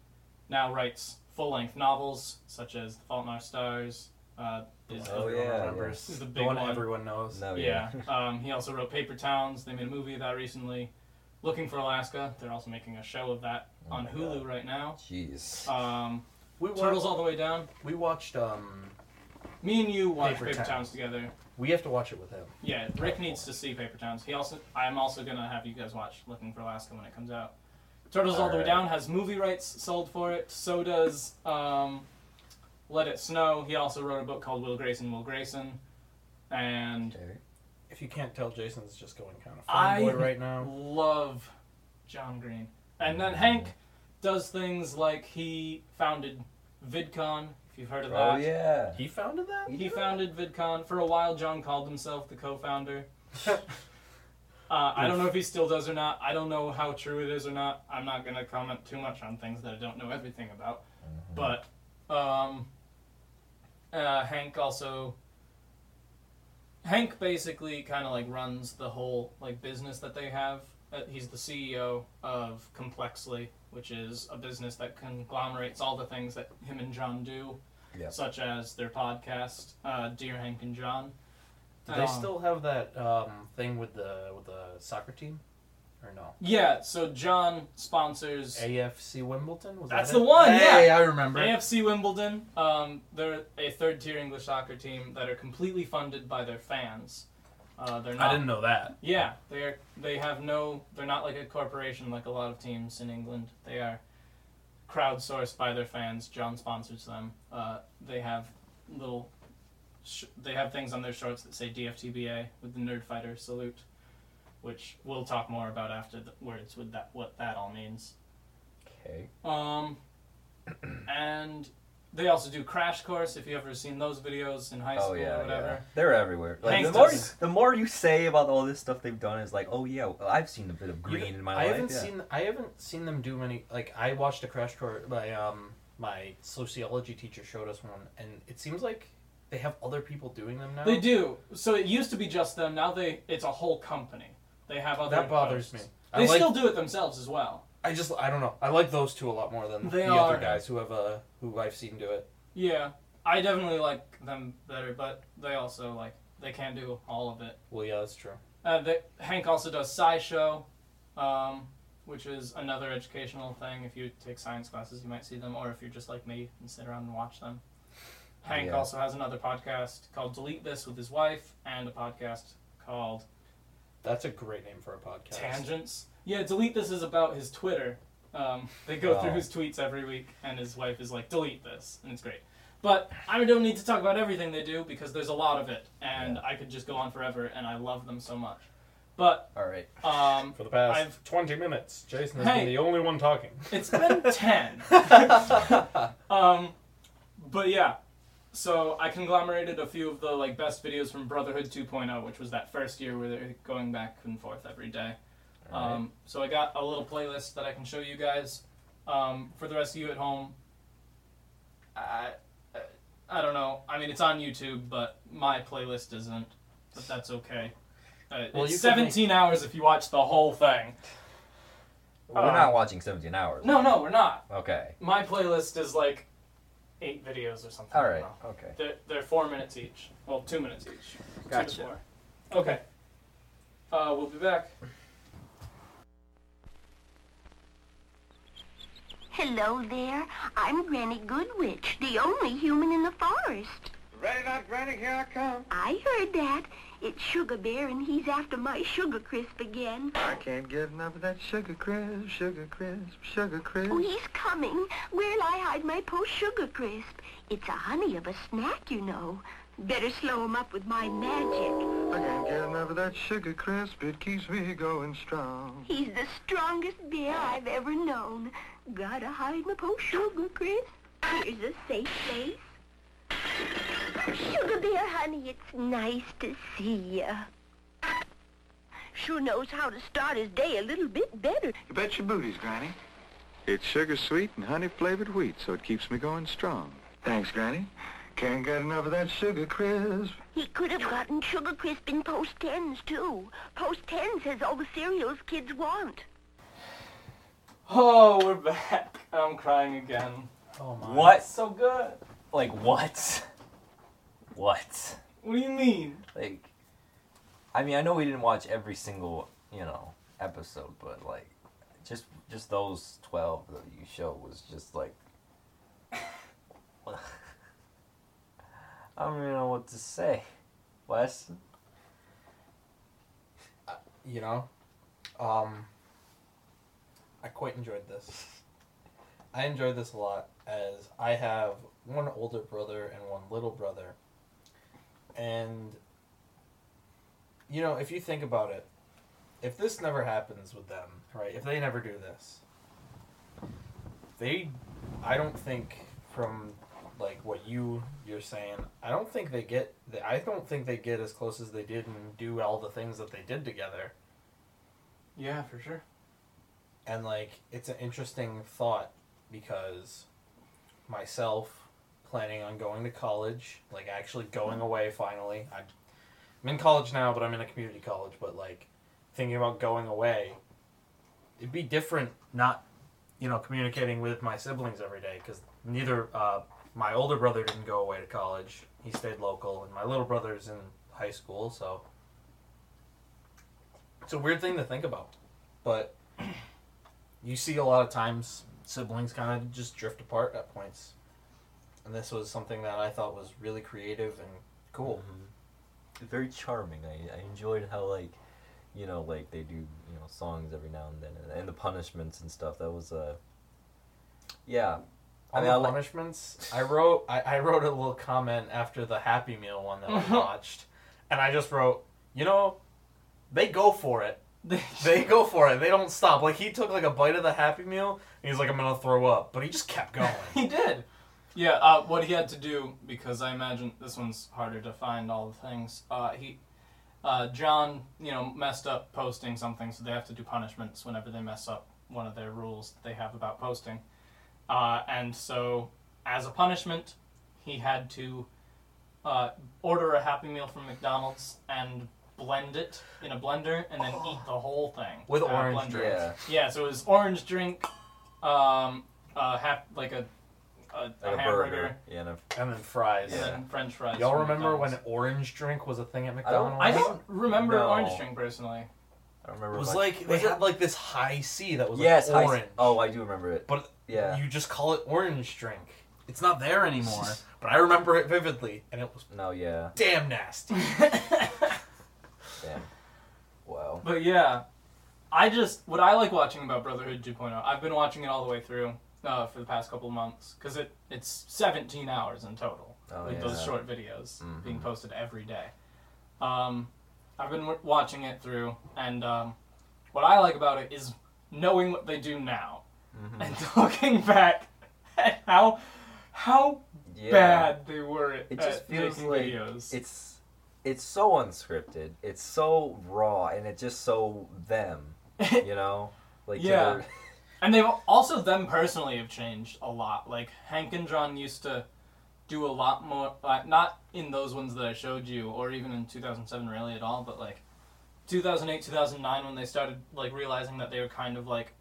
now writes full-length novels such as The Fault in Our Stars. Uh, is Oh, yeah, remembers. yeah. The The, big one, one. everyone knows. no. yeah. um, he also wrote Paper Towns. They made a movie of that recently. Looking for Alaska. They're also making a show of that Oh on Hulu God. right now. Jeez. Um, We watched, Turtles All the Way Down. we watched um Me and you watched Paper Paper, Towns. Towns together. we have to watch it with him. Yeah, Rick needs to see Paper Towns. He also, I'm also gonna have you guys watch Looking for Alaska when it comes out. Turtles All the Way Alright. Down has movie rights sold for it. So does um, Let It Snow. He also wrote a book called Will Grayson, Will Grayson. And Okay. If you can't tell, Jason's just going kind of I fanboy right now. love John Green. And then Hank does things like he founded VidCon, if you've heard of that. Oh yeah. He founded that. He founded VidCon. For a while, John called himself the co-founder. uh, I don't know if he still does or not. I don't know how true it is or not. I'm not gonna comment too much on things that I don't know everything about. But um, uh, Hank also Hank basically kind of like runs the whole like business that they have. Uh, he's the CEO of Complexly, which is a business that conglomerates all the things that him and John do, Yep. such as their podcast, uh, Dear Hank and John. Do they Um, still have that um, thing with the with the soccer team, or no? Yeah, so John sponsors AFC Wimbledon. Was That's that the it? one, Hey, yeah. I remember. AFC Wimbledon. Um, they're a third-tier English soccer team that are completely funded by their fans. Uh, they're not. I didn't know that. Yeah, they're they have no. They're not like a corporation like a lot of teams in England. They are crowdsourced by their fans. John sponsors them. Uh, they have little. Sh- they have things on their shorts that say DFTBA with the Nerd Fighter salute, which we'll talk more about after the words with that what that all means. Okay. Um, and they also do Crash Course. If you've ever seen those videos in high school Oh yeah, or whatever. yeah. They're everywhere. Like Hank the more, does. the more you say about all this stuff they've done is like, oh yeah, well, I've seen a bit of green know, in my I life. haven't yeah. seen. I haven't seen them do many. Like I watched a crash course. My um my sociology teacher showed us one, and it seems like they have other people doing them now. They do. So it used to be just them. Now they it's a whole company. They have other. That bothers me. I They like- still do it themselves as well. I just I don't know. I like those two a lot more than They the are. other guys who have uh who I've seen do it. Yeah, I definitely like them better, but they also like they can't do all of it. Well, yeah, that's true. Uh, they, Hank also does SciShow, um, which is another educational thing. If you take science classes, you might see them, or if you're just like me and sit around and watch them. Hank Yeah. also has another podcast called Delete This with his wife, and a podcast called That's a great name for a podcast. Tangents. Yeah, Delete This is about his Twitter. Um, they go through his tweets every week, and his wife is like, "Delete this," and it's great. But I don't need to talk about everything they do because there's a lot of it, and Yeah. I could just go on forever, and I love them so much. But All right. um, For the past I've- 20 minutes, Jason has Hey. been the only one talking. it's been ten. um, but yeah, so I conglomerated a few of the like best videos from Brotherhood 2.0, which was that first year where they're going back and forth every day. All right. Um, so I got a little playlist that I can show you guys. Um, for the rest of you at home, I, I don't know. I mean, it's on YouTube, but my playlist isn't. But that's okay. Uh, Well, it's you could 17 hours if you watch the whole thing. We're um, not watching 17 hours. No, no, we're not. Okay. My playlist is like eight videos or something. All I right. Okay. They're, they're four minutes each. Well, two minutes each. Two to Gotcha. four. Okay. Uh, we'll be back. Hello there. I'm Granny Goodwitch, the only human in the forest. Ready not, Granny, here I come. I heard that. It's Sugar Bear, and he's after my sugar crisp again. I can't get enough of that sugar crisp, sugar crisp, sugar crisp. Oh, he's coming. Where'll I hide my post sugar crisp? It's a honey of a snack, you know. Better slow him up with my magic. I can't get enough of that sugar crisp. It keeps me going strong. He's the strongest bear I've ever known. Gotta hide my post sugar crisp. Here's a safe place. Sugar Bear, honey, it's nice to see ya. Sure knows how to start his day a little bit better. You bet your booties, Granny. It's sugar sweet and honey flavored wheat, so it keeps me going strong. Thanks, Granny. Can't get enough of that sugar crisp. He could have gotten sugar crisp in Post Tens, too. Post Tens has all the cereals kids want. Oh, we're back. I'm crying again. Oh my. What? So good. Like what? What? What do you mean? Like, I mean, I know we didn't watch every single, you know, episode, but like, just just those twelve that you showed was just like, I don't even know what to say. Wes, You know, um, I quite enjoyed this. I enjoyed this a lot as I have one older brother and one little brother. And you know, if you think about it, if this never happens with them, right? If they never do this, they I don't think from like what you you're saying, I don't think they get I don't think they get as close as they did and do all the things that they did together. Yeah, for sure. And like it's an interesting thought because myself planning on going to college, like actually going away finally. I'm, I'm in college now, but I'm in a community college, but like thinking about going away, it'd be different not you know communicating with my siblings every day because neither uh, my older brother didn't go away to college. He stayed local, and my little brother's in high school, so it's a weird thing to think about. But you see a lot of times siblings kind of just drift apart at points. And this was something that I thought was really creative and cool. Mhm. Very charming. I, I enjoyed how like, you know, like they do you know songs every now and then, and, and the punishments and stuff. That was uh. Yeah, I mean, I the like- punishments, I wrote I, I wrote a little comment after the Happy Meal one that I watched, and I just wrote, you know, they go for it. They go for it. They don't stop. Like he took like a bite of the Happy Meal, and he's like, I'm gonna throw up, but he just kept going. he did. Yeah, uh, what he had to do because I imagine this one's harder to find all the things. Uh, he, uh, John, you know, messed up posting something, so they have to do punishments whenever they mess up one of their rules that they have about posting. Uh, and so, as a punishment, he had to uh, order a Happy Meal from McDonald's and blend it in a blender and then eat the whole thing With orange blender. drink. yeah. Yeah, so it was orange drink, um, uh, hap- like a, a, Like a a hamburger, burger. Yeah, and a and then fries. and then French fries. Y'all from remember when orange drink was a thing at I don't- McDonald's? I don't remember No. orange drink personally. I don't remember. It was much. like they Was it- had like this Hi-C that was yes, like high- orange. Oh, I do remember it. But Yeah. you just call it orange drink. It's not there anymore. but I remember it vividly, and it was No, yeah. damn nasty. Damn. Wow. But yeah, I just what I like watching about Brotherhood 2.0. I've been watching it all the way through uh, for the past couple of months because it it's 17 hours in total Oh, with yeah. those short videos Mhm. being posted every day. Um, I've been w- watching it through, and um, what I like about it is knowing what they do now Mhm. and looking back at how how Yeah. bad they were at, It just at feels like videos. it's it's so unscripted. It's so raw, and it's just so them. You know, like Yeah. And they've also them personally have changed a lot. Like Hank and John used to do a lot more, uh, not in those ones that I showed you, or even in 2007 really at all, but like 2008, 2009 when they started like realizing that they were kind of like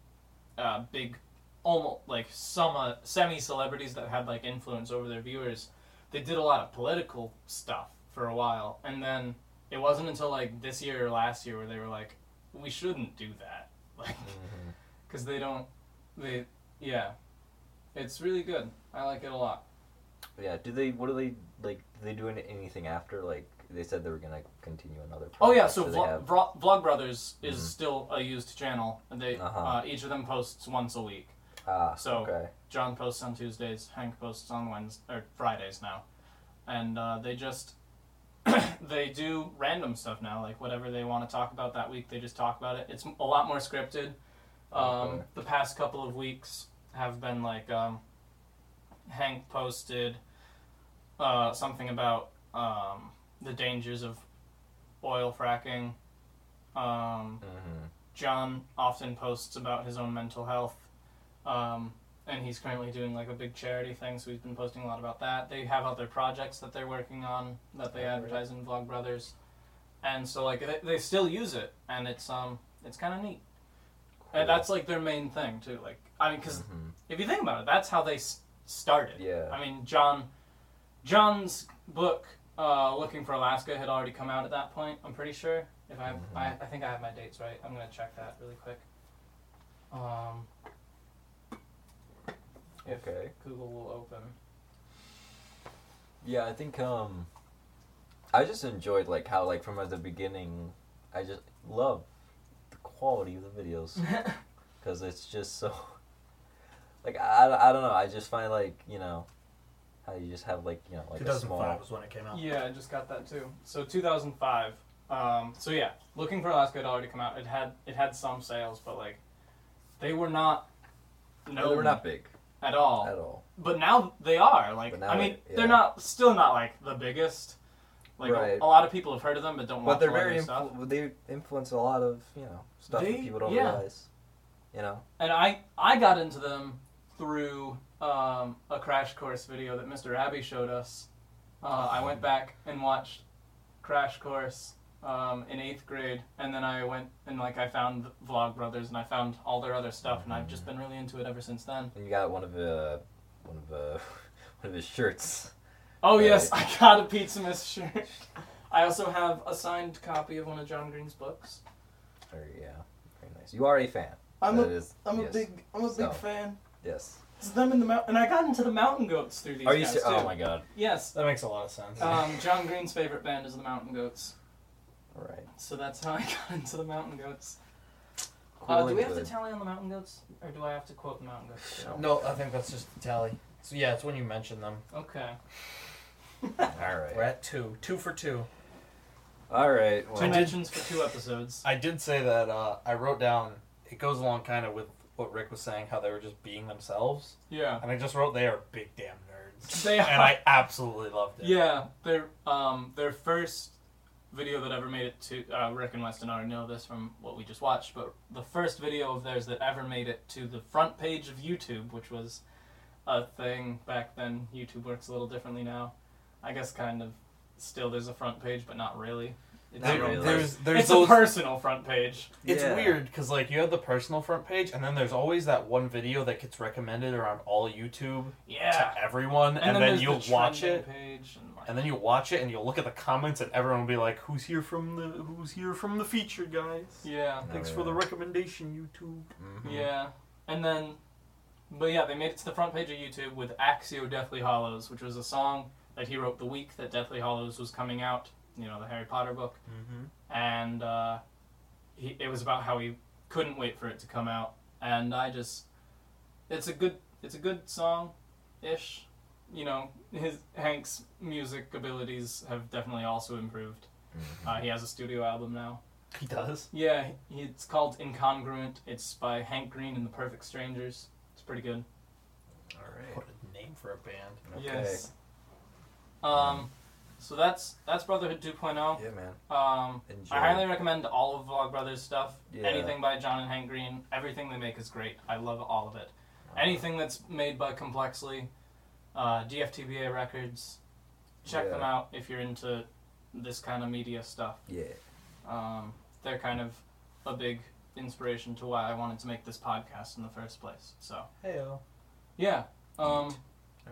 uh, big, almost like some semi celebrities that had like influence over their viewers. They did a lot of political stuff for a while, and then it wasn't until like this year or last year where they were like, we shouldn't do that, like Mhm. Because they don't they yeah it's really good i like it a lot Yeah. Do they? What do they like? Do they do any- anything after? Like they said they were gonna continue another. oh yeah so Vlog, have- Vlog, Vlogbrothers is Mhm. still a used channel and they Uh-huh. uh, each of them posts once a week ah, so- okay. john posts on tuesdays hank posts on wednesdays or fridays now and uh, they just they do random stuff now like whatever they want to talk about that week they just talk about it it's a lot more scripted um, Okay. the past couple of weeks have been like um, hank posted uh, something about um, the dangers of oil fracking um, Mm-hmm. John often posts about his own mental health, um, and he's currently doing like a big charity thing, so he's been posting a lot about that. They have other projects that they're working on that they advertise in Vlogbrothers, and so like they, they still use it, and it's um it's kind of neat. And that's like their main thing too. Like I mean, because Mhm. if you think about it, that's how they s- started. Yeah. I mean, John, John's book, uh, Looking for Alaska, had already come out at that point. I'm pretty sure. If I, Mhm. I, I think I have my dates right. I'm gonna check that really quick. Um, Okay. Google will open. Yeah, I think um, I just enjoyed like how like from the beginning, I just love quality of the videos because it's just so. like I, I don't know. I just find like you know how you just have like you know like a 2005 small. was when it came out. Yeah, I just got that too. So 2005. Um, so yeah, Looking for Alaska Dollar to come out. It had it had some sales, but like they were not No, we're not big at all. at all. But now they are. Like now I mean, they- yeah. they're not still not like the biggest. Like a- Right. a, lot of people have heard of them, but don't watch But they're a very influ- they influence a lot of you know stuff They- that people don't yeah. realize. You know. And I I got into them through um, a crash course video that Mr. Abbey showed us. Uh, I went back and watched Crash Course um, in eighth grade, and then I went and like I found Vlogbrothers and I found all their other stuff, and I've just been really into it ever since then. And you got one of uh, one of uh, one of his shirts. Oh yes, I got a Pizza Miss shirt. I also have a signed copy of one of John Green's books. Very yeah, very nice. You are a fan. I'm That a is- am a yes. big I'm a big So. fan. Yes. It's them in the mountain, and I got into the Mountain Goats through these Are you? guys Se- too. oh my god. Yes, That makes a lot of sense. Um, John Green's favorite band is the Mountain Goats, All right. so that's how I got into the Mountain Goats. Cool Uh, do and we have to tally on the Mountain Goats, or do I have to quote the Mountain Goats? too? no, I think that's just the tally. So yeah, it's when you mention them. Okay. All We're at two, two for two. All right. Two Well, did- mentions for two episodes. I did say that uh, I wrote down. It goes along kind of with what Rick was saying, how they were just being themselves, Yeah. and I just wrote they are big damn nerds. They and. I absolutely loved it. Yeah, their um their first video that ever made it to uh, Rick and Weston already know this from what we just watched, but the first video of theirs that ever made it to the front page of YouTube, which was a thing back then. YouTube works a little differently now. I guess kind of still there's a front page, but not really. It's, Not really. There's there's it's those. a personal front page. It's Yeah. weird because like you have the personal front page, and then there's always that one video that gets recommended around all YouTube Yeah. to everyone, and, then, there's you'll the watch trending it, Page and, like, and then you'll watch it, and you'll look at the comments, and everyone will be like, "Who's here from the Who's here from the feature, guys? yeah. Thanks Oh, for the recommendation, YouTube." mhm. Yeah, and then, but yeah, they made it to the front page of YouTube with Accio Deathly Hallows, which was a song that he wrote the week that Deathly Hallows was coming out. You know, the Harry Potter book, Mm-hmm. and uh, he, it was about how he couldn't wait for it to come out. And I just, it's a good, it's a good song, ish. You know, his Hank's music abilities have definitely also improved. Mhm. Uh, he has a studio album now. He does. Yeah, he- it's called Incongruent. It's by Hank Green and the Perfect Strangers. It's pretty good. All right. What a name for a band. Okay. Yes. Um, so that's that's Brotherhood 2.0. Yeah, man. Um, Enjoy. I highly recommend all of Vlogbrothers stuff. Yeah. Anything by John and Hank Green, everything they make is great. I love all of it. Anything that's made by Complexly, uh, DFTBA Records, check Yeah. them out if you're into this kind of media stuff. Yeah. Um, they're kind of a big inspiration to why I wanted to make this podcast in the first place. So Heyo. yeah. Um,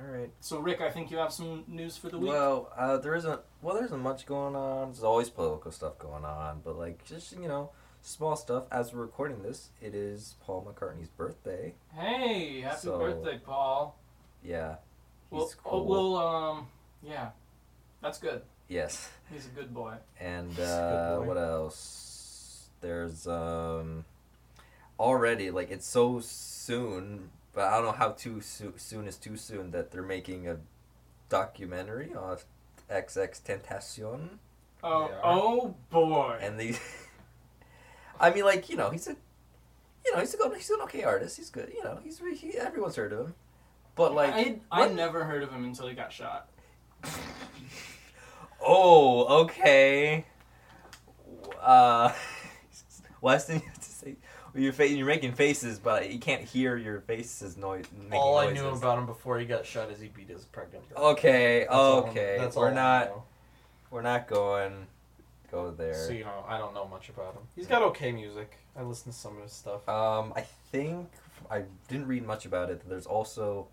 All right. so Rick, I think you have some news for the week. Well, uh, there isn't. Well, there isn't much going on. There's always political stuff going on, but like just you know, small stuff. As we're recording this, it is Paul McCartney's birthday. hey, happy So- birthday, Paul. Yeah. He's We'll, cool. we'll um, yeah, that's good. yes. He's a good boy. And uh, boy. what else? There's um already like it's so soon, but I don't know how too soo- soon is too soon that they're making a documentary on XXXTentacion. Oh, Yeah. oh boy. and the I mean, like you know, he's a you know he's a good, he's an okay artist. He's good. You know, he's he, everyone's heard of him, but like I I what- never heard of him until he got shot. oh okay. Uh, Weston, you have to say you're fa- you're making faces, but you can't hear your faces noise. Making All I noises. knew about him before he got shot is he beat his pregnant girl. Okay, That's all- okay, that's we're I not know. we're not going go there. So you know, I don't know much about him. He's got okay music. I listen to some of his stuff. Um, I think I didn't read much about it. There's also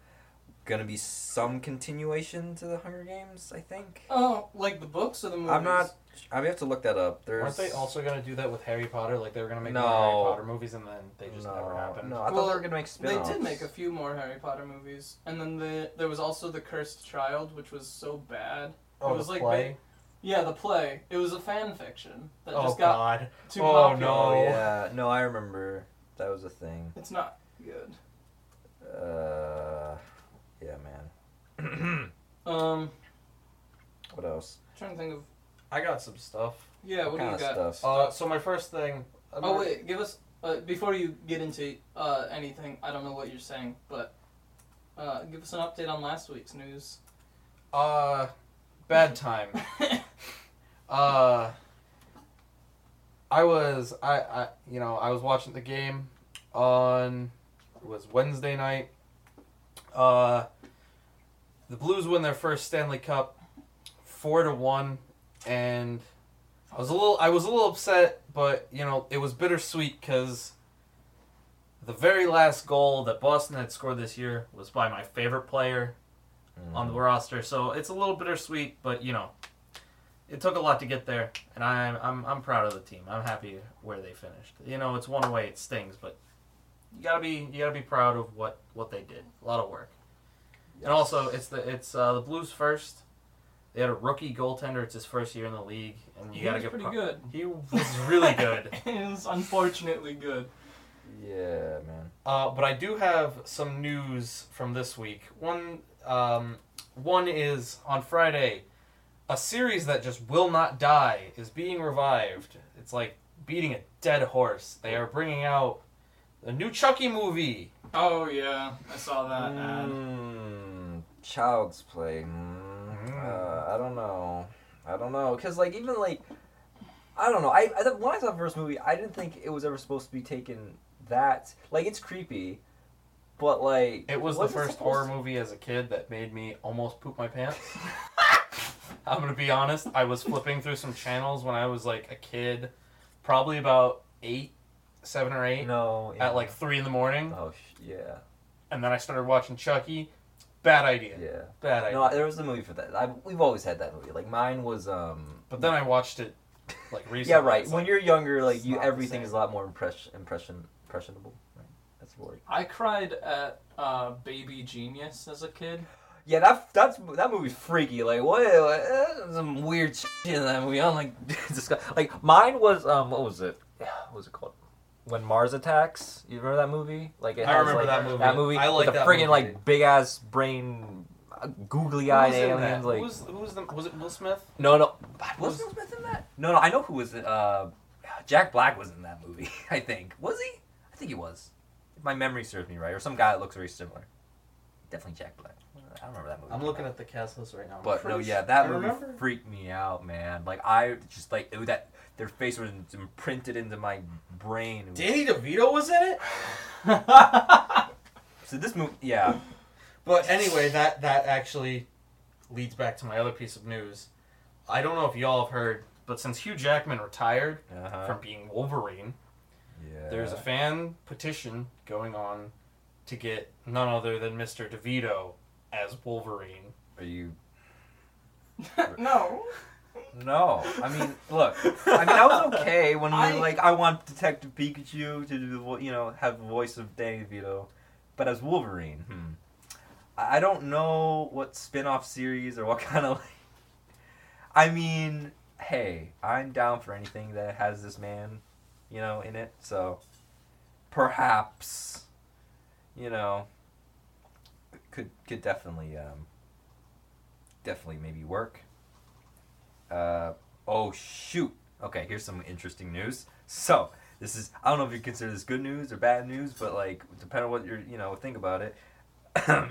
gonna be some continuation to the Hunger Games. I think. Oh, like the books or the movies? I'm not. I mean, have to look that up. There's. Weren't they also gonna do that with Harry Potter? Like they were gonna make No. more Harry Potter movies, and then they just no, never happened. No, I thought Well, they were gonna make spin-offs. did make a few more Harry Potter movies, and then the there was also the Cursed Child, which was so bad. Oh, it was the like play. Yeah, the play. It was a fan fiction that oh just got God. too Oh, popular. Oh no. yeah, no, I remember that was a thing. It's not good. Uh, yeah, man. Um, what else? trying to think of. I got some stuff. Yeah, what, do you kind got? stuff? Uh, so my first thing. I'm Oh not- wait, give us uh, before you get into uh, anything. I don't know what you're saying, but uh, give us an update on last week's news. Uh, bad time. Uh, I was I I you know I was watching the game on it was Wednesday night. Uh, the Blues win their first Stanley Cup, four to one, and I was a little I was a little upset, but you know it was bittersweet because the very last goal that Boston had scored this year was by my favorite player on the roster. So it's a little bittersweet, but you know, it took a lot to get there, and I'm I'm I'm proud of the team. I'm happy where they finished. You know, it's one way, it stings, but you gotta be you gotta be proud of what what they did. A lot of work, and also it's the it's uh, the Blues first. They had a rookie goaltender. It's his first year in the league, and you gotta was get pretty pro- good. He was really good. it was unfortunately good. Yeah, man. Uh, but I do have some news from this week. One, um, one is on Friday. A series that just will not die is being revived. It's like beating a dead horse. They are bringing out the new Chucky movie. Oh yeah, I saw that ad. Mm, child's play. Mm, uh, I don't know. I don't know. Cause like even like, I don't know. I, I when I saw the first movie, I didn't think it was ever supposed to be taken that like it's creepy, but like It was the first horror to- movie as a kid that made me almost poop my pants. I'm gonna be honest. I was flipping through some channels when I was like a kid, probably about eight, seven or eight, No. yeah. at like three in the morning. Oh sh- yeah. and then I started watching Chucky. Bad idea. Yeah. Bad idea. No, there was a movie for that. I, we've always had that movie. Like mine was um. but then I watched it like recently. Yeah, right. When like, you're younger, like you, everything is a lot more impression, impression, impressionable. Right. That's the word. I cried at uh, Baby Genius as a kid. Yeah, that that's that movie's freaky. Like, what? uh, some weird shit in that movie. I'm like, disgust- like mine was um, what was it? Yeah, What was it called? When Mars attacks. You remember that movie? Like, it I has, remember like, that movie. That movie. I like with the that friggin' movie. like big ass brain, uh, googly eyed was in that? aliens. Like, who was, who was the? Was it Will Smith? no, no. Was- Was Will Smith in that? No, no. I know who was. it. Uh, Jack Black was in that movie. I think. Was he? I think he was. If my memory serves me right, or some guy that looks very similar. Definitely Jack Black. I don't remember that movie. I'm looking at the cast list right now. I'm But no, yeah, that I movie remember. freaked me out, man. Like I just like it, that their face was imprinted into my brain. Danny DeVito was in it. So this movie, yeah, But anyway, that that actually leads back to my other piece of news. I don't know if y'all have heard, but since Hugh Jackman retired uh-huh. from being Wolverine, yeah. there's a fan petition going on to get none other than Mr. DeVito as Wolverine. Are you? no. No, I mean, look. I mean, I was okay when we I- like I want Detective Pikachu to do the vo- you know have the voice of Danny DeVito, but as Wolverine, hmm. I I don't know what spin-off series or what kind of. Like, I mean, hey, I'm down for anything that has this man, you know, in it. So, perhaps, you know, could could definitely um, definitely maybe work. Uh, oh shoot. Okay, here's some interesting news. So this is I don't know if you consider this good news or bad news, but like depending on what you're you know think about it.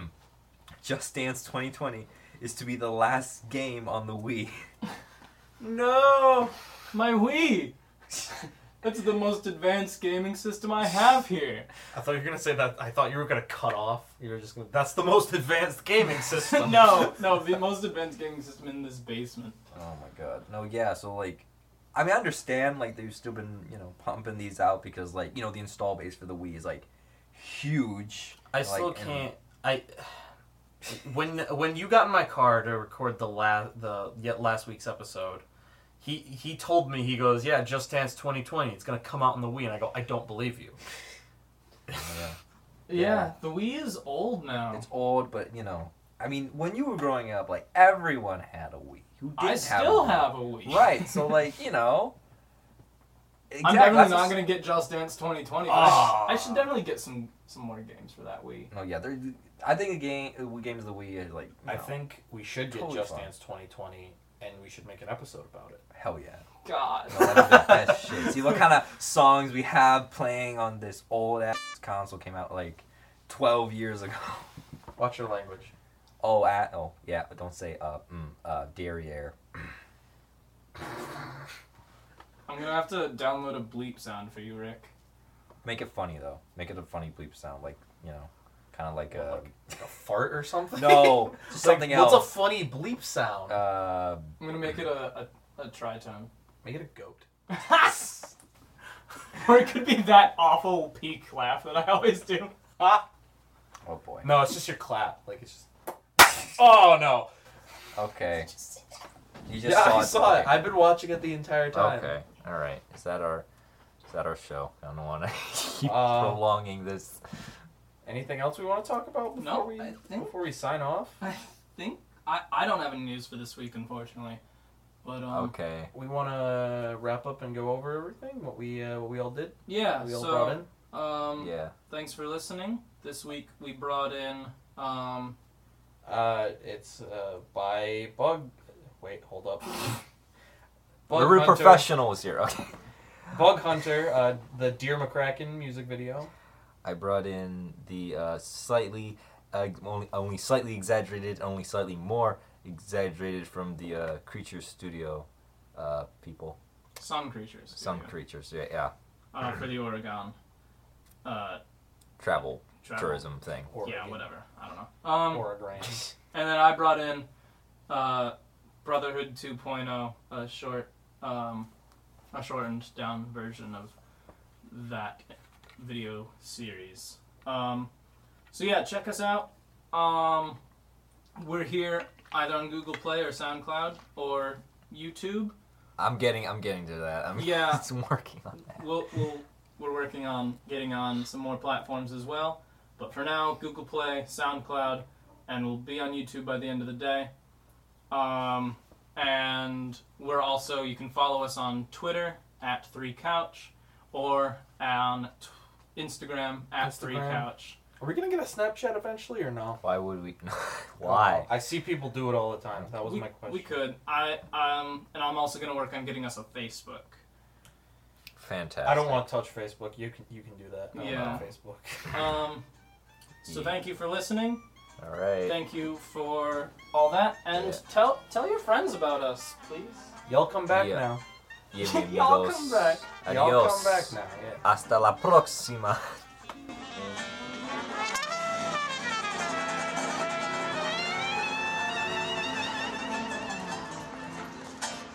Just Dance 2020 is to be the last game on the Wii. No, my Wii. That's the most advanced gaming system I have here. I thought you were gonna say that. I thought you were gonna cut off. You were just gonna. That's the most advanced gaming system. no, no, the most advanced gaming system in this basement. Oh my god. No, yeah, so like I mean I understand like they've still been, you know, pumping these out because like, you know, the install base for the Wii is like huge. I Like, still and- can't. I when when you got in my car to record the last the yet last week's episode, he he told me he goes, yeah, Just Dance 2020, it's gonna come out on the Wii, and I go, I don't believe you. Yeah. Yeah, Yeah. the Wii is old now. It's old, but you know, I mean, when you were growing up, like everyone had a Wii. Who didn't I still have have a Wii. Right. So like, you know, I'm definitely not gonna get Just Dance 2020. But Ah. I, sh- I should definitely get some some more games for that Wii. Oh yeah, there. I think the game, uh, games of the Wii are like. I know, think we should get Totally Just fine. Dance 2020, and we should make an episode about it. hell yeah. God. No, that'd be the best shit. See what kind of songs we have playing on this old ass console came out like 12 years ago. Watch your language. Oh, at oh yeah, but don't say uh mm, uh derriere. I'm gonna have to download a bleep sound for you, Rick. Make it funny though. Make it a funny bleep sound, like you know, kind of like a Like a fart or something? no something Like, else. What's a funny bleep sound? uh, I'm gonna make it a, a, a tritone. Make it a goat. or it could be that awful peak laugh that I always do. Ah! oh boy. No, it's just your clap. Like it's just. Oh no! Okay. You just yeah, saw I it. saw it. okay. I've been watching it the entire time. Okay. All right. Is that our? Is that our show? I don't want to keep Uh, prolonging this. Anything else we want to talk about before No, we I think- before we sign off? I think I, I don't have any news for this week, unfortunately. But um, Okay. We want to wrap up and go over everything what we uh, what we all did. yeah. We all brought in. Um, Yeah. thanks for listening. This week we brought in um, Uh, it's uh, by Bug. Wait, hold up. Bug We're real Hunter- professionals here. Okay. Bug Hunter, uh, the Deer McCracken music video. I brought in the uh, slightly, uh, only, only slightly exaggerated, only slightly more exaggerated from the uh, Creature Studio uh, people. Some Creatures. Some video, creatures, yeah, yeah. uh, for the Oregon uh, Travel, travel. tourism thing. Yeah, whatever. I don't know. Um, Oregon. And then I brought in uh, Brotherhood 2.0, a short, um, a shortened down version of that video series. Um, so yeah, check us out. Um, we're here either on Google Play or SoundCloud or YouTube. I'm getting, I'm getting to that. I'm Yeah. it's working on that. We'll, we'll, we're working on getting on some more platforms as well. But for now, Google Play, SoundCloud, and we'll be on YouTube by the end of the day. Um, and we're also, you can follow us on Twitter at 3Couch or on t- Instagram at Instagram. 3Couch. Are we gonna get a Snapchat eventually or no? Why would we? Why? I see people do it all the time. That was we, my question. we could. I um, and I'm also going to work on getting us a Facebook. Fantastic. I don't want to touch Facebook. You can you can do that. I Yeah. want Facebook. Um, so Yeah. thank you for listening. All right. Thank you for all that, and Yeah. tell tell your friends about us, please. Y'all come back Yeah. now. Y'all amigos. come back. Y'all Adios. come back now. Yeah. Hasta la próxima.